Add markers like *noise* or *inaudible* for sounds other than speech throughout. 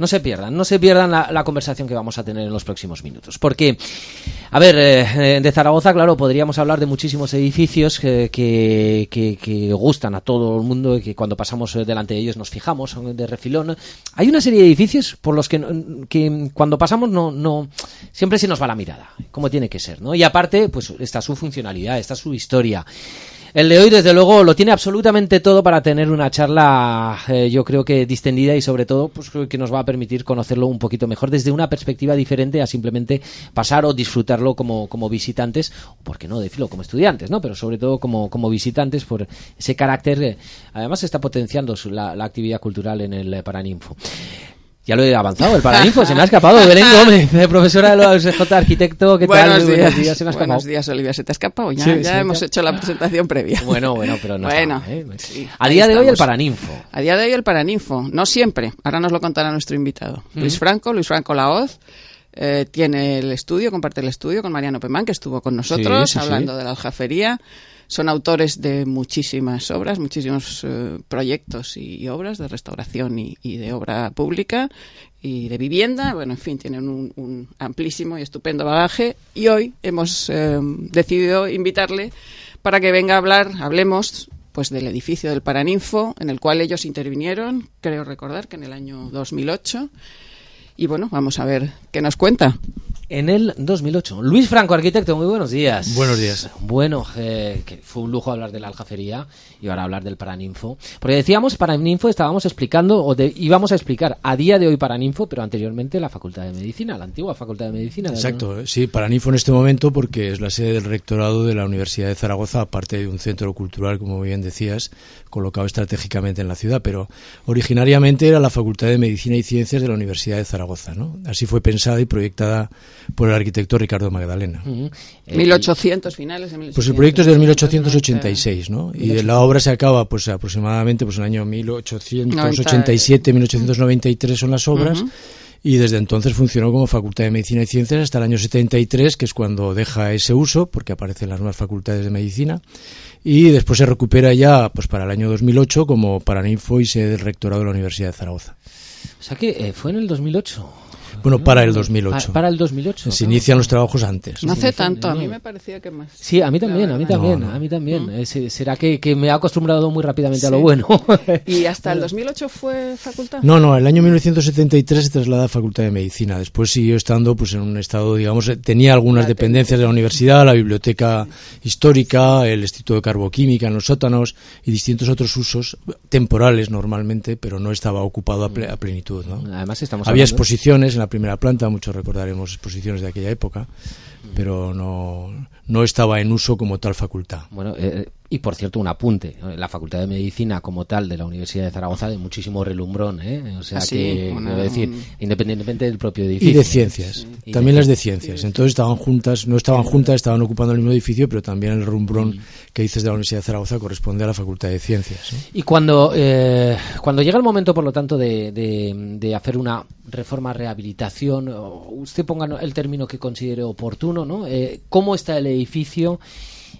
no se pierdan, no se pierdan la, conversación que vamos a tener en los próximos minutos. Porque, a ver, eh, de Zaragoza, claro, podríamos hablar de muchísimos edificios que, que, gustan a todo el mundo y que cuando pasamos eh, delante de ellos nos fijamos de refilón. Hay una serie de edificios por los que, que cuando pasamos no, no siempre se nos va la mirada, como tiene que ser, ¿no? Y aparte, pues está su funcionalidad, está su historia. El de hoy, desde luego, lo tiene absolutamente todo para tener una charla, eh, yo creo que distendida y sobre todo, pues que nos va a permitir conocerlo un poquito mejor desde una perspectiva diferente a simplemente pasar o disfrutarlo como, como visitantes, o por qué no decirlo como estudiantes, ¿no? Pero sobre todo como, como visitantes por ese carácter. Eh, además, se está potenciando la, la, actividad cultural en el Paraninfo. Ya lo he avanzado, el Paraninfo, se me ha escapado. Belén *laughs* Gómez, profesora de la USJ, arquitecto, ¿qué tal? Buenos días, se me ha escapado. Buenos días, Olivia, se te ha escapado. Ya, ya hemos hecho la presentación previa. *laughs* Bueno, bueno, pero no. Bueno, ¿eh? a día de hoy el Paraninfo. A día de hoy el Paraninfo, no siempre. Ahora nos lo contará nuestro invitado. Luis Franco, Luis Franco Laoz. Eh, tiene el estudio, comparte el estudio con Mariano Pemán, que estuvo con nosotros hablando de la aljafería. Son autores de muchísimas obras, muchísimos eh, proyectos y, obras de restauración y, de obra pública y de vivienda. Bueno, en fin, tienen un, amplísimo y estupendo bagaje. Y hoy hemos eh, decidido invitarle para que venga a hablar, hablemos pues del edificio del Paraninfo, en el cual ellos intervinieron, creo recordar que en el año 2008. Y bueno, vamos a ver qué nos cuenta en el 2008. Luis Franco, arquitecto, muy buenos días. Buenos días. Bueno, eh, que fue un lujo hablar de la aljafería y ahora hablar del Paraninfo. Porque decíamos, Paraninfo estábamos explicando, o íbamos a explicar a día de hoy Paraninfo, pero anteriormente la Facultad de Medicina, la antigua Facultad de Medicina. Exacto, sí, Paraninfo en este momento porque es la sede del rectorado de la Universidad de Zaragoza, aparte de un centro cultural, como bien decías, colocado estratégicamente en la ciudad, pero originariamente era la Facultad de Medicina y Ciencias de la Universidad de Zaragoza. ¿no? Así fue pensada y proyectada por el arquitecto Ricardo Magdalena. 1800 finales. Pues el proyecto es del 1886, ¿no? Y la obra se acaba, pues aproximadamente, pues en el año 1887, 1893 son las obras. Y desde entonces funcionó como Facultad de Medicina y Ciencias hasta el año 73, que es cuando deja ese uso, porque aparecen las nuevas facultades de medicina. Y después se recupera ya pues para el año 2008 como Paraninfo y sede del rectorado de la Universidad de Zaragoza. O sea que eh, fue en el 2008. Bueno, para el 2008. Ah, para el 2008. Se inician los trabajos antes. No hace tanto, a mí me parecía que más. Sí, a mí también, a mí también, a mí también. Mm. Eh, será que, me he acostumbrado muy rápidamente a lo bueno. *laughs* ¿Y hasta el 2008 fue facultad? No, no, el año 1973 se traslada a Facultad de Medicina. Después siguió estando pues en un estado, digamos, eh, tenía algunas dependencias de la universidad, la biblioteca histórica, el Instituto de Carboquímica en los sótanos y distintos otros usos temporales normalmente, pero no estaba ocupado a, plenitud. ¿no? Además estamos Había exposiciones en la primera planta, muchos recordaremos exposiciones de aquella época, pero no, no estaba en uso como tal facultad. Bueno, eh, y por cierto, un apunte. La Facultad de Medicina como tal de la Universidad de Zaragoza de muchísimo relumbrón, ¿eh? O sea ah, que, decir, independientemente del propio edificio. Y de ciencias. También las de ciencias. Entonces estaban juntas, no estaban juntas, estaban ocupando el mismo edificio, pero también el relumbrón que dices de la Universidad de Zaragoza corresponde a la Facultad de Ciencias. Y cuando, eh, cuando llega el momento, por lo tanto, de, de, hacer una reforma, rehabilitación, usted ponga el término que considere oportuno, ¿no? Eh, ¿Cómo está el edificio?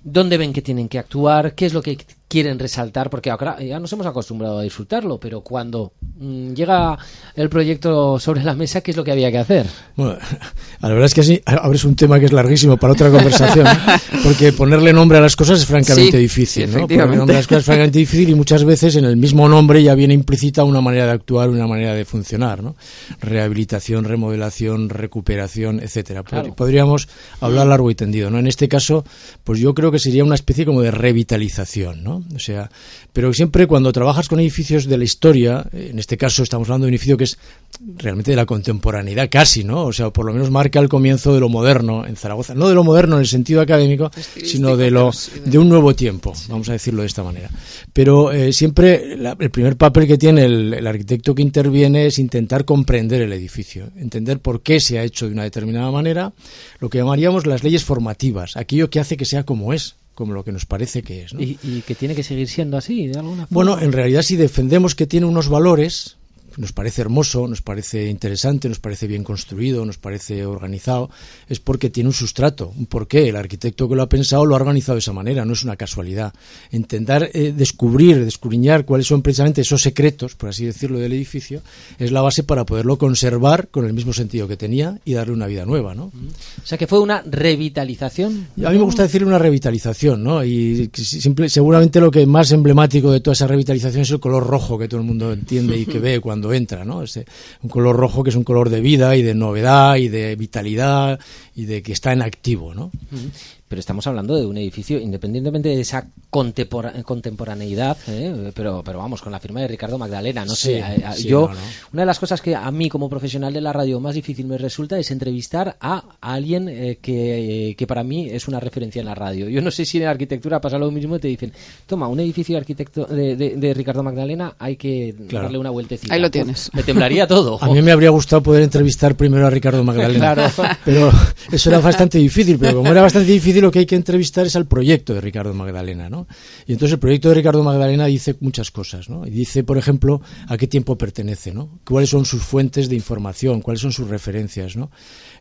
dónde ven que tienen que actuar, qué es lo que quieren resaltar, porque ahora ya nos hemos acostumbrado a disfrutarlo, pero cuando mm, llega el proyecto sobre la mesa, ¿qué es lo que había que hacer? Bueno, *laughs* la verdad es que así abres un tema que es larguísimo para otra conversación, *laughs* porque ponerle nombre a las cosas es francamente difícil, ¿no? Ponerle nombre a las cosas es francamente difícil y muchas veces en el mismo nombre ya viene implícita una manera de actuar, una manera de funcionar, ¿no? Rehabilitación, remodelación, recuperación, etcétera. Podríamos hablar largo y tendido, ¿no? En este caso, pues yo creo que sería una especie como de revitalización, ¿no? O sea, pero siempre cuando trabajas con edificios de la historia, en este caso estamos hablando de un edificio que es realmente de la contemporaneidad casi, ¿no? O sea, por lo menos marca el comienzo de lo moderno en Zaragoza, no de lo moderno en el sentido académico, sino de lo de un nuevo tiempo, vamos a decirlo de esta manera. Pero eh, siempre el primer papel que tiene el, el arquitecto que interviene es intentar comprender el edificio, entender por qué se ha hecho de una determinada manera, lo que llamaríamos las leyes formativas, aquello que hace que sea como es como lo que nos parece que es. ¿Y, que tiene que seguir siendo así, de alguna forma? Bueno, en realidad si defendemos que tiene unos valores, nos parece hermoso, nos parece interesante, nos parece bien construido, nos parece organizado, es porque tiene un sustrato, un porqué. El arquitecto que lo ha pensado lo ha organizado de esa manera, no es una casualidad. Intentar eh, descubrir, descubriñar cuáles son precisamente esos secretos, por así decirlo, del edificio, es la base para poderlo conservar con el mismo sentido que tenía y darle una vida nueva, ¿no? O sea que fue una revitalización. A mí me gusta decir una revitalización, ¿no? Y seguramente lo que más emblemático de toda esa revitalización es el color rojo que todo el mundo entiende y que ve cuando entra, ¿no? Ese, un color rojo que es un color de vida y de novedad y de vitalidad y de que está en activo, ¿no? Pero estamos hablando de un edificio, independientemente de esa contemporaneidad, ¿eh? pero, pero vamos, con la firma de Ricardo Magdalena, no sé, eh, yo, una de las cosas que a mí como profesional de la radio más difícil me resulta es entrevistar a alguien eh, que, que, para mí es una referencia en la radio. Yo no sé si en arquitectura pasa lo mismo y te dicen, toma, un edificio de, arquitecto, de, Ricardo Magdalena hay que darle una vueltecita. Ahí lo tienes. me temblaría todo. A mí me habría gustado poder entrevistar primero a Ricardo *laughs* Magdalena, pero eso era bastante difícil, pero como era bastante difícil lo que hay que entrevistar es al proyecto de Ricardo Magdalena, ¿no? Y entonces el proyecto de Ricardo Magdalena dice muchas cosas, ¿no? Y dice, por ejemplo, a qué tiempo pertenece, ¿no? Cuáles son sus fuentes de información, cuáles son sus referencias, ¿no?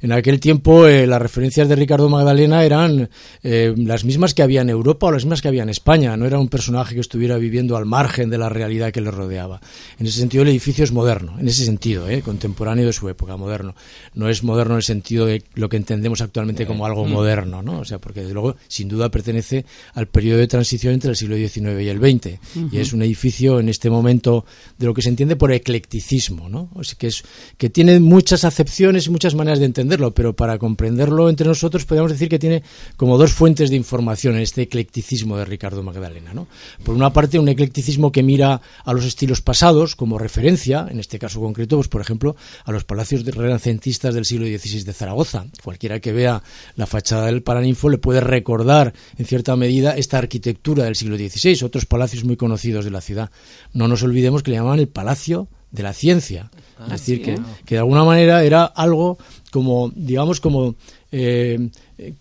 En aquel tiempo eh, las referencias de Ricardo Magdalena eran eh, las mismas que había en Europa o las mismas que había en España. No era un personaje que estuviera viviendo al margen de la realidad que le rodeaba. En ese sentido el edificio es moderno, en ese sentido, ¿eh? contemporáneo de su época, moderno. No es moderno en el sentido de lo que entendemos actualmente como algo mm. moderno, ¿no? O sea, porque desde luego sin duda pertenece al periodo de transición entre el siglo XIX y el XX. Y es un edificio en este momento de lo que se entiende por eclecticismo, ¿no? O sea, que, es, que tiene muchas acepciones y muchas maneras de entender pero para comprenderlo entre nosotros podríamos decir que tiene como dos fuentes de información en este eclecticismo de Ricardo Magdalena. ¿no? Por una parte, un eclecticismo que mira a los estilos pasados como referencia, en este caso concreto, pues por ejemplo, a los palacios renacentistas del siglo XVI de Zaragoza. Cualquiera que vea la fachada del Paraninfo le puede recordar, en cierta medida, esta arquitectura del siglo XVI, otros palacios muy conocidos de la ciudad. No nos olvidemos que le llamaban el Palacio de la Ciencia. es ah, decir, que, que de alguna manera era algo como, digamos, como eh,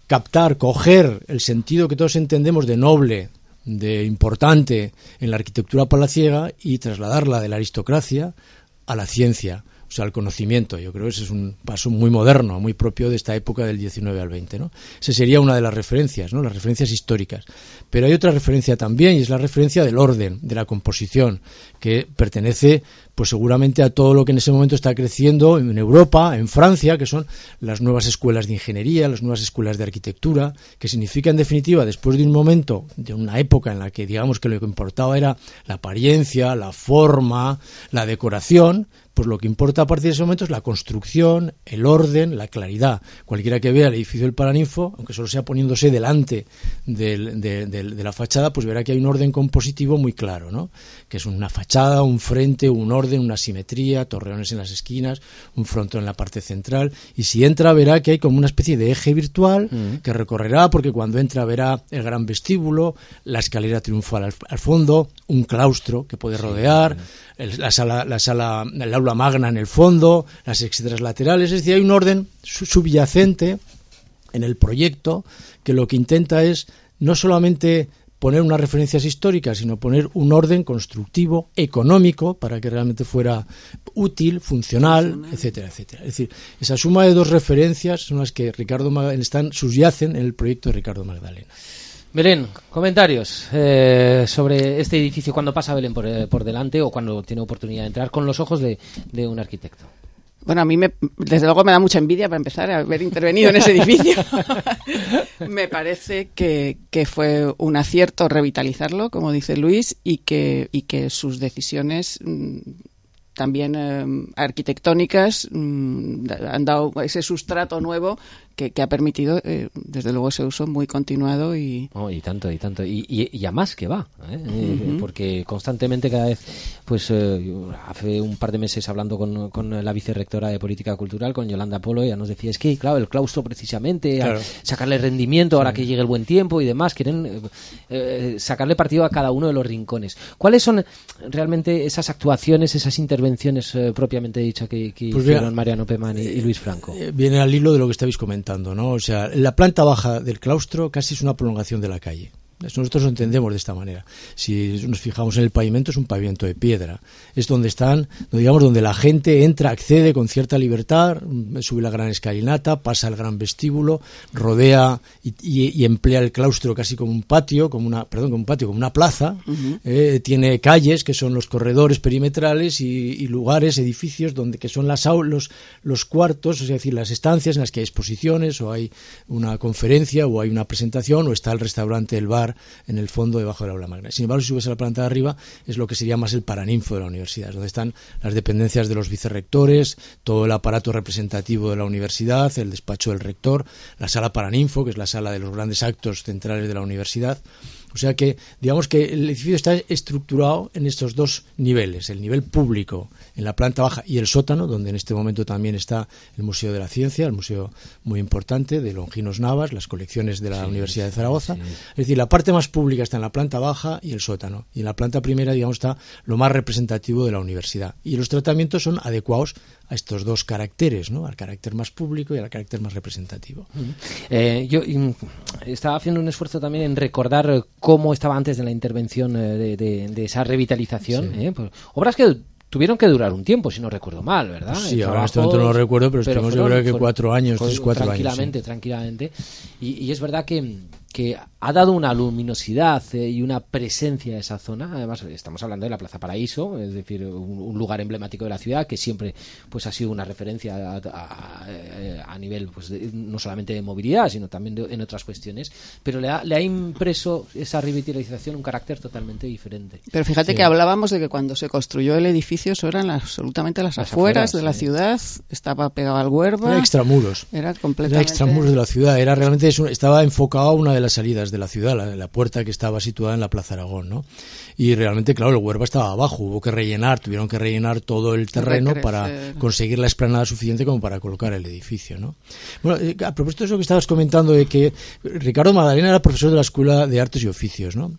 captar, coger el sentido que todos entendemos de noble, de importante en la arquitectura palaciega y trasladarla de la aristocracia a la ciencia, o sea, al conocimiento. Yo creo que ese es un paso muy moderno, muy propio de esta época del 19 al 20. ¿no? Esa sería una de las referencias, ¿no? las referencias históricas. Pero hay otra referencia también, y es la referencia del orden, de la composición, que pertenece pues seguramente a todo lo que en ese momento está creciendo en Europa, en Francia, que son las nuevas escuelas de ingeniería, las nuevas escuelas de arquitectura, que significa en definitiva, después de un momento, de una época en la que digamos que lo que importaba era la apariencia, la forma, la decoración, pues lo que importa a partir de ese momento es la construcción, el orden, la claridad. Cualquiera que vea el edificio del Paraninfo, aunque solo sea poniéndose delante de, la fachada, pues verá que hay un orden compositivo muy claro, ¿no? Que es una fachada, un frente, un orden, una simetría, torreones en las esquinas, un frontón en la parte central. Y si entra, verá que hay como una especie de eje virtual mm. que recorrerá, porque cuando entra verá el gran vestíbulo, la escalera triunfal al, fondo, un claustro que puede rodear, la sala, la sala, el aula magna en el fondo, las extras laterales, es decir, hay un orden subyacente en el proyecto que lo que intenta es no solamente poner unas referencias históricas, sino poner un orden constructivo, económico, para que realmente fuera útil, funcional, etcétera, etcétera. Es decir, esa suma de dos referencias son las que Ricardo están subyacen en el proyecto de Ricardo Magdalena. Belén, comentarios eh, sobre este edificio cuando pasa Belén eh, por, delante o cuando tiene oportunidad de entrar con los ojos de, un arquitecto. Bueno, a mí me, desde luego me da mucha envidia para empezar a haber intervenido en ese edificio. *laughs* me parece que, que, fue un acierto revitalizarlo, como dice Luis, y que, y que sus decisiones mm, también eh, arquitectónicas mm, han dado ese sustrato nuevo que, ha permitido, eh, desde luego, ese uso muy continuado y... Oh, y tanto, y tanto. Y, y, a más que va, ¿eh? Eh, porque constantemente cada vez, pues hace un par de meses hablando con, con, la vicerrectora de Política Cultural, con Yolanda Polo, ella nos decía, es que, claro, el claustro precisamente, sacarle rendimiento ahora que llegue el buen tiempo y demás, quieren sacarle partido a cada uno de los rincones. ¿Cuáles son realmente esas actuaciones, esas intervenciones propiamente dichas que, pues hicieron Mariano Pemán y Luis Franco? Viene al hilo de lo que estabais ¿no? O sea, la planta baja del claustro casi es una prolongación de la calle. Nosotros lo entendemos de esta manera. Si nos fijamos en el pavimento, es un pavimento de piedra. Es donde están, digamos, donde la gente entra, accede con cierta libertad, sube la gran escalinata, pasa el gran vestíbulo, rodea y, emplea el claustro casi como un patio, como una, perdón, como un patio, como una plaza. Eh, tiene calles que son los corredores perimetrales y, lugares, edificios donde que son las aulas, los cuartos, es decir, las estancias en las que hay exposiciones o hay una conferencia o hay una presentación o está el restaurante, el bar en el fondo debajo del aula magna. Sin embargo, si subes la planta de arriba, es lo que sería más el paraninfo de la universidad, donde están las dependencias de los vicerrectores, todo el aparato representativo de la universidad, el despacho del rector, la sala paraninfo, que es la sala de los grandes actos centrales de la universidad, o sea que, digamos que el edificio está estructurado en estos dos niveles, el nivel público en la planta baja y el sótano, donde en este momento también está el Museo de la Ciencia, el museo muy importante de Longinos Navas, las colecciones de la Universidad de Zaragoza. Es decir, la parte más pública está en la planta baja y el sótano. Y en la planta primera, digamos, está lo más representativo de la universidad. Y los tratamientos son adecuados a estos dos caracteres, ¿no? al carácter más público y al carácter más representativo. Eh, yo estaba haciendo un esfuerzo también en recordar cómo estaba antes de la intervención eh, de, esa revitalización. ¿eh? Pues, obras que tuvieron que durar un tiempo, si no recuerdo mal, ¿verdad? Sí, ahora en este momento no lo recuerdo, pero, estuvimos yo creo que cuatro años, tres, cuatro tranquilamente, años. Tranquilamente, tranquilamente. Y, y, es verdad que, que ha dado una luminosidad eh, y una presencia a esa zona. Además, estamos hablando de la Plaza Paraíso, es decir, un, lugar emblemático de la ciudad que siempre pues ha sido una referencia a, nivel pues no solamente de movilidad, sino también en otras cuestiones. Pero le ha, le ha, impreso esa revitalización un carácter totalmente diferente. Pero fíjate que hablábamos de que cuando se construyó el edificio, eso eran absolutamente las, afueras, de la ciudad, estaba pegado al Huerva. Era extramuros. Era completamente. extramuros de la ciudad. Era realmente estaba enfocado a una de las salidas de la ciudad, la, la, puerta que estaba situada en la Plaza Aragón, ¿no? Y realmente, claro, el Huerva estaba abajo, hubo que rellenar, tuvieron que rellenar todo el terreno para conseguir la esplanada suficiente como para colocar el edificio, ¿no? Bueno, eh, a propósito de eso que estabas comentando de que Ricardo Magdalena era profesor de la Escuela de Artes y Oficios, ¿no?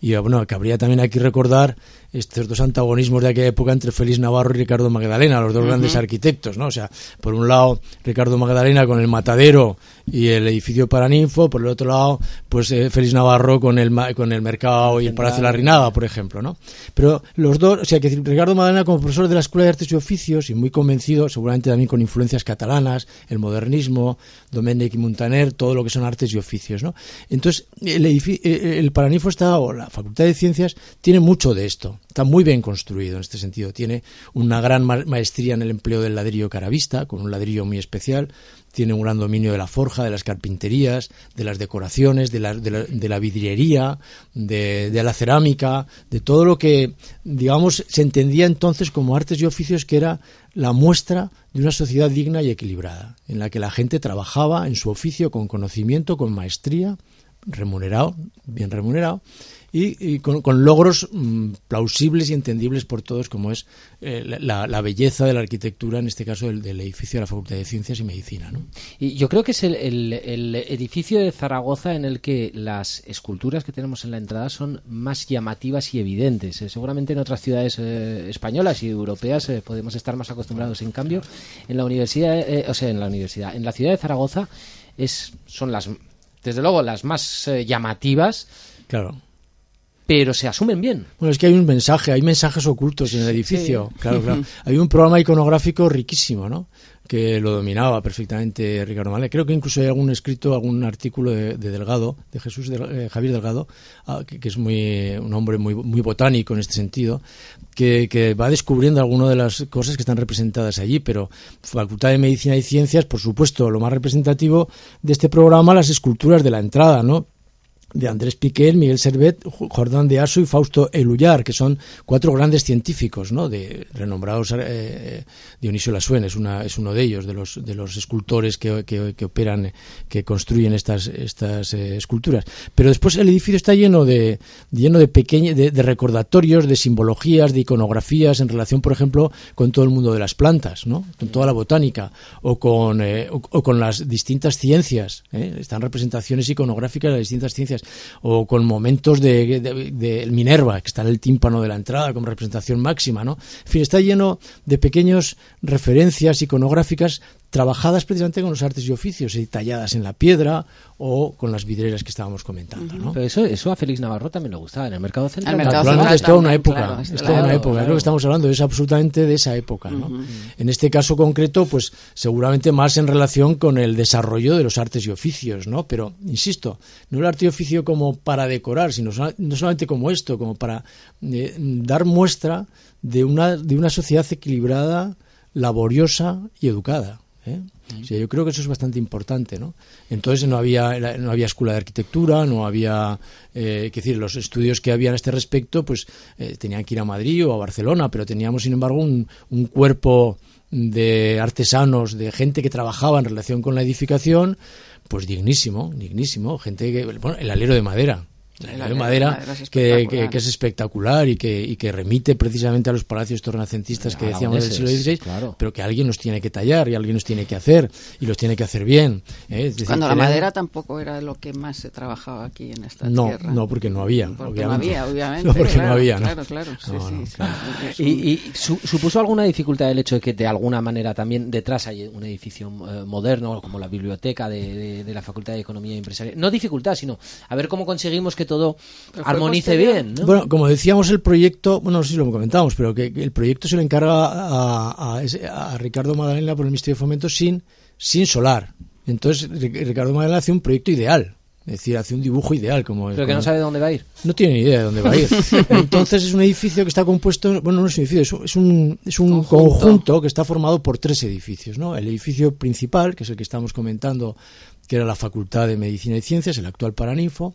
Y bueno, cabría también aquí recordar estos dos antagonismos de aquella época entre Félix Navarro y Ricardo Magdalena, los dos grandes arquitectos, ¿no? O sea, por un lado Ricardo Magdalena con el matadero y el edificio Paraninfo, por el otro lado, pues eh, Félix Navarro con el con el mercado y el Palacio de la Rinaga, por ejemplo, ¿no? Pero los dos, o sea, que Ricardo Magdalena como profesor de la Escuela de Artes y Oficios y muy convencido, seguramente también con influencias catalanas, el modernismo, Domènech y Montaner, todo lo que son artes y oficios, ¿no? Entonces, el, eh, el Paraninfo está, o la Facultad de Ciencias, tiene mucho de esto Está muy bien construido en este sentido. Tiene una gran maestría en el empleo del ladrillo caravista, con un ladrillo muy especial. Tiene un gran dominio de la forja, de las carpinterías, de las decoraciones, de la, de la, vidriería, de, de, la cerámica, de todo lo que, digamos, se entendía entonces como artes y oficios que era la muestra de una sociedad digna y equilibrada, en la que la gente trabajaba en su oficio con conocimiento, con maestría, remunerado, bien remunerado, y, con, logros mm, plausibles y entendibles por todos, como es eh, la, belleza de la arquitectura, en este caso del, edificio de la Facultad de Ciencias y Medicina. ¿no? Y yo creo que es el, edificio de Zaragoza en el que las esculturas que tenemos en la entrada son más llamativas y evidentes. Eh, seguramente en otras ciudades eh, españolas y europeas podemos estar más acostumbrados. En cambio, en la universidad, o sea, en la universidad, en la ciudad de Zaragoza es, son las, desde luego, las más llamativas. Claro pero se asumen bien. Bueno, es que hay un mensaje, hay mensajes ocultos en el edificio. *laughs* Claro, claro. Hay un programa iconográfico riquísimo, ¿no? Que lo dominaba perfectamente Ricardo Malé. Creo que incluso hay algún escrito, algún artículo de, Delgado, de Jesús de, eh, Javier Delgado, ah, que, es muy un hombre muy, muy botánico en este sentido, que, que va descubriendo algunas de las cosas que están representadas allí. Pero Facultad de Medicina y Ciencias, por supuesto, lo más representativo de este programa, las esculturas de la entrada, ¿no? De Andrés Piquel, Miguel Servet, Jordán de Aso y Fausto Elullar, que son cuatro grandes científicos, ¿no? De renombrados eh, Dionisio Lasuen es una es uno de ellos, de los de los escultores que, operan, que construyen estas estas eh, esculturas. Pero después el edificio está lleno de lleno de de, recordatorios, de simbologías, de iconografías en relación, por ejemplo, con todo el mundo de las plantas, ¿no? Con toda la botánica o con eh, o, con las distintas ciencias. Están representaciones iconográficas de las distintas ciencias o con momentos de, Minerva, que está en el tímpano de la entrada como representación máxima, ¿no? En fin, está lleno de pequeñas referencias iconográficas trabajadas precisamente con los artes y oficios, y talladas en la piedra o con las vidrieras que estábamos comentando. ¿no? Pero eso, eso a Félix Navarro también le gustaba, en el mercado central. Naturalmente es toda una época, es toda una época, es lo que estamos hablando, es absolutamente de esa época. ¿no? En este caso concreto, pues seguramente más en relación con el desarrollo de los artes y oficios, ¿no? Pero, insisto, no el arte y oficio como para decorar, sino no solamente como esto, como para eh, dar muestra de una, de una sociedad equilibrada, laboriosa y educada. ¿Eh? yo creo que eso es bastante importante, ¿no? Entonces no había no había escuela de arquitectura, no había, eh, decir, los estudios que había a este respecto, pues eh, tenían que ir a Madrid o a Barcelona, pero teníamos sin embargo un, un cuerpo de artesanos, de gente que trabajaba en relación con la edificación, pues dignísimo, dignísimo, gente que, bueno, el alero de madera, la de madera, que, es espectacular y que, y que remite precisamente a los palacios tornacentistas que decíamos del siglo XVI, pero que alguien los tiene que tallar y alguien los tiene que hacer y los tiene que hacer bien. ¿eh? Cuando la madera tampoco era lo que más se trabajaba aquí en esta no, tierra. No, porque no había. Porque no había, obviamente. *laughs* No, porque no había. Claro, claro. ¿Y, supuso alguna dificultad el hecho de que de alguna manera también detrás hay un edificio eh, moderno como la biblioteca de, de la Facultad de Economía y Empresarial? No dificultad, sino a ver cómo conseguimos que todo armonice bien. Bueno, como decíamos, el proyecto, bueno, no sé si lo comentábamos, pero que, el proyecto se le encarga a, a, Ricardo Magdalena por el Ministerio de Fomento sin, sin solar. Entonces, Ricardo Magdalena hace un proyecto ideal. Es decir, hace un dibujo ideal. Como, Pero que no sabe dónde va a ir. No tiene ni idea de dónde va a ir. *laughs* Entonces es un edificio que está compuesto, bueno, no es un edificio, es un, es un conjunto. que está formado por tres edificios. ¿no? El edificio principal, que es el que estamos comentando, que era la Facultad de Medicina y Ciencias, el actual Paraninfo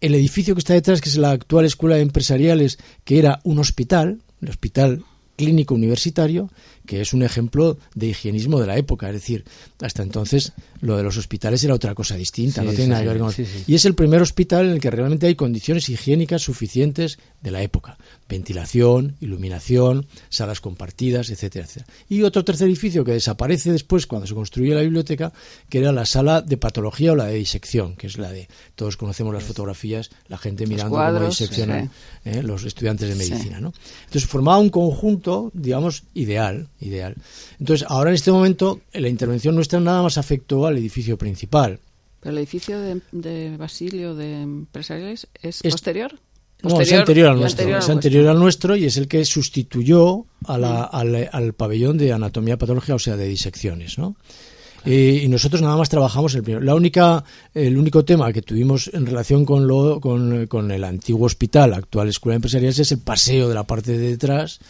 el edificio que está detrás, que es la actual Escuela de Empresariales, que era un hospital, el hospital clínico universitario, que es un ejemplo de higienismo de la época. Es decir, hasta entonces lo de los hospitales era otra cosa distinta, no tiene nada que ver con... Y es el primer hospital en el que realmente hay condiciones higiénicas suficientes de la época. Ventilación, iluminación, salas compartidas, etcétera, etcétera. Y otro tercer edificio que desaparece después cuando se construye la biblioteca, que era la sala de patología o la de disección, que es la de... Todos conocemos las fotografías, la gente mirando cómo diseccionan ¿eh? los estudiantes de medicina, ¿no? Entonces formaba un conjunto, digamos, ideal, ideal. Entonces, ahora en este momento, la intervención nuestra nada más afectó al edificio principal. ¿Pero el edificio de, Basilio de Empresariales es, posterior? No, es anterior al nuestro. es anterior al nuestro y es el que sustituyó a la, al, al, pabellón de anatomía patológica, o sea, de disecciones, ¿no? Y nosotros nada más trabajamos el primero. La única, el único tema que tuvimos en relación con, lo, con, el antiguo hospital, actual Escuela Empresarial, es el paseo de la parte de detrás,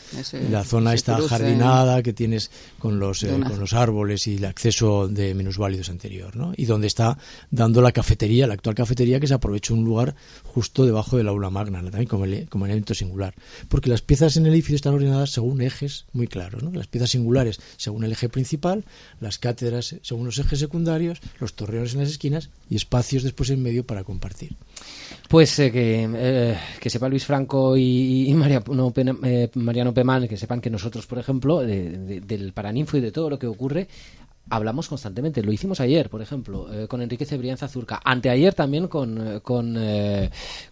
la zona está jardinada que tienes con los, eh, con los árboles y el acceso de minusválidos anterior, ¿no? Y donde está dando la cafetería, la actual cafetería, que se aprovecha un lugar justo debajo del aula magna, también como, como elemento singular. Porque las piezas en el edificio están ordenadas según ejes muy claros, ¿no? Las piezas singulares según el eje principal, las cátedras según los ejes secundarios, los torreones en las esquinas y espacios después en medio para compartir. Pues eh, que, eh, que, sepa Luis Franco y, Mariano, eh, Mariano Pemán, que sepan que nosotros, por ejemplo, del Paraninfo y de todo lo que ocurre, hablamos constantemente. Lo hicimos ayer, por ejemplo, con Enrique Cebrianza Zurca. Anteayer también con, con,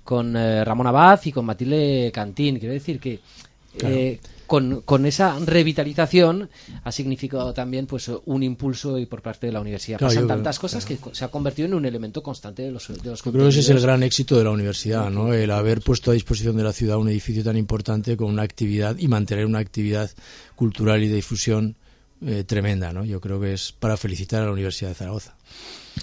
con Ramón Abad y con Matilde Cantín. Quiero decir que con, con, esa revitalización ha significado también pues un impulso y por parte de la universidad. Pasan tantas cosas que se ha convertido en un elemento constante de los, de los Creo que ese es el gran éxito de la universidad, ¿no? El haber puesto a disposición de la ciudad un edificio tan importante con una actividad y mantener una actividad cultural y de difusión eh, tremenda, ¿no? Yo creo que es para felicitar a la Universidad de Zaragoza.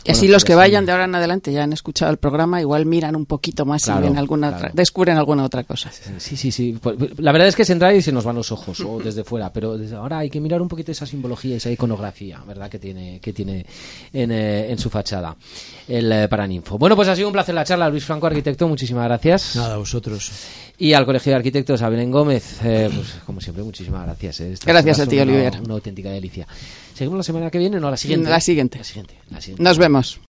Y así los que vayan de ahora en adelante ya han escuchado el programa, igual miran un poquito más y ven alguna descubren alguna otra cosa. Sí, sí, sí. Pues, la verdad es que se entra y se nos van los ojos o desde fuera, pero desde ahora hay que mirar un poquito esa simbología, esa iconografía, ¿verdad? Que tiene que tiene en, eh, en su fachada el eh, Paraninfo. Bueno, pues ha sido un placer la charla, Luis Franco, arquitecto. Muchísimas gracias. Nada, vosotros. Y al Colegio de Arquitectos, a Belén Gómez, eh, pues como siempre, muchísimas gracias. gracias a ti, Oliver. Una auténtica delicia. ¿Seguimos la semana que viene o no la siguiente? La siguiente. La siguiente. La siguiente. Nos vemos.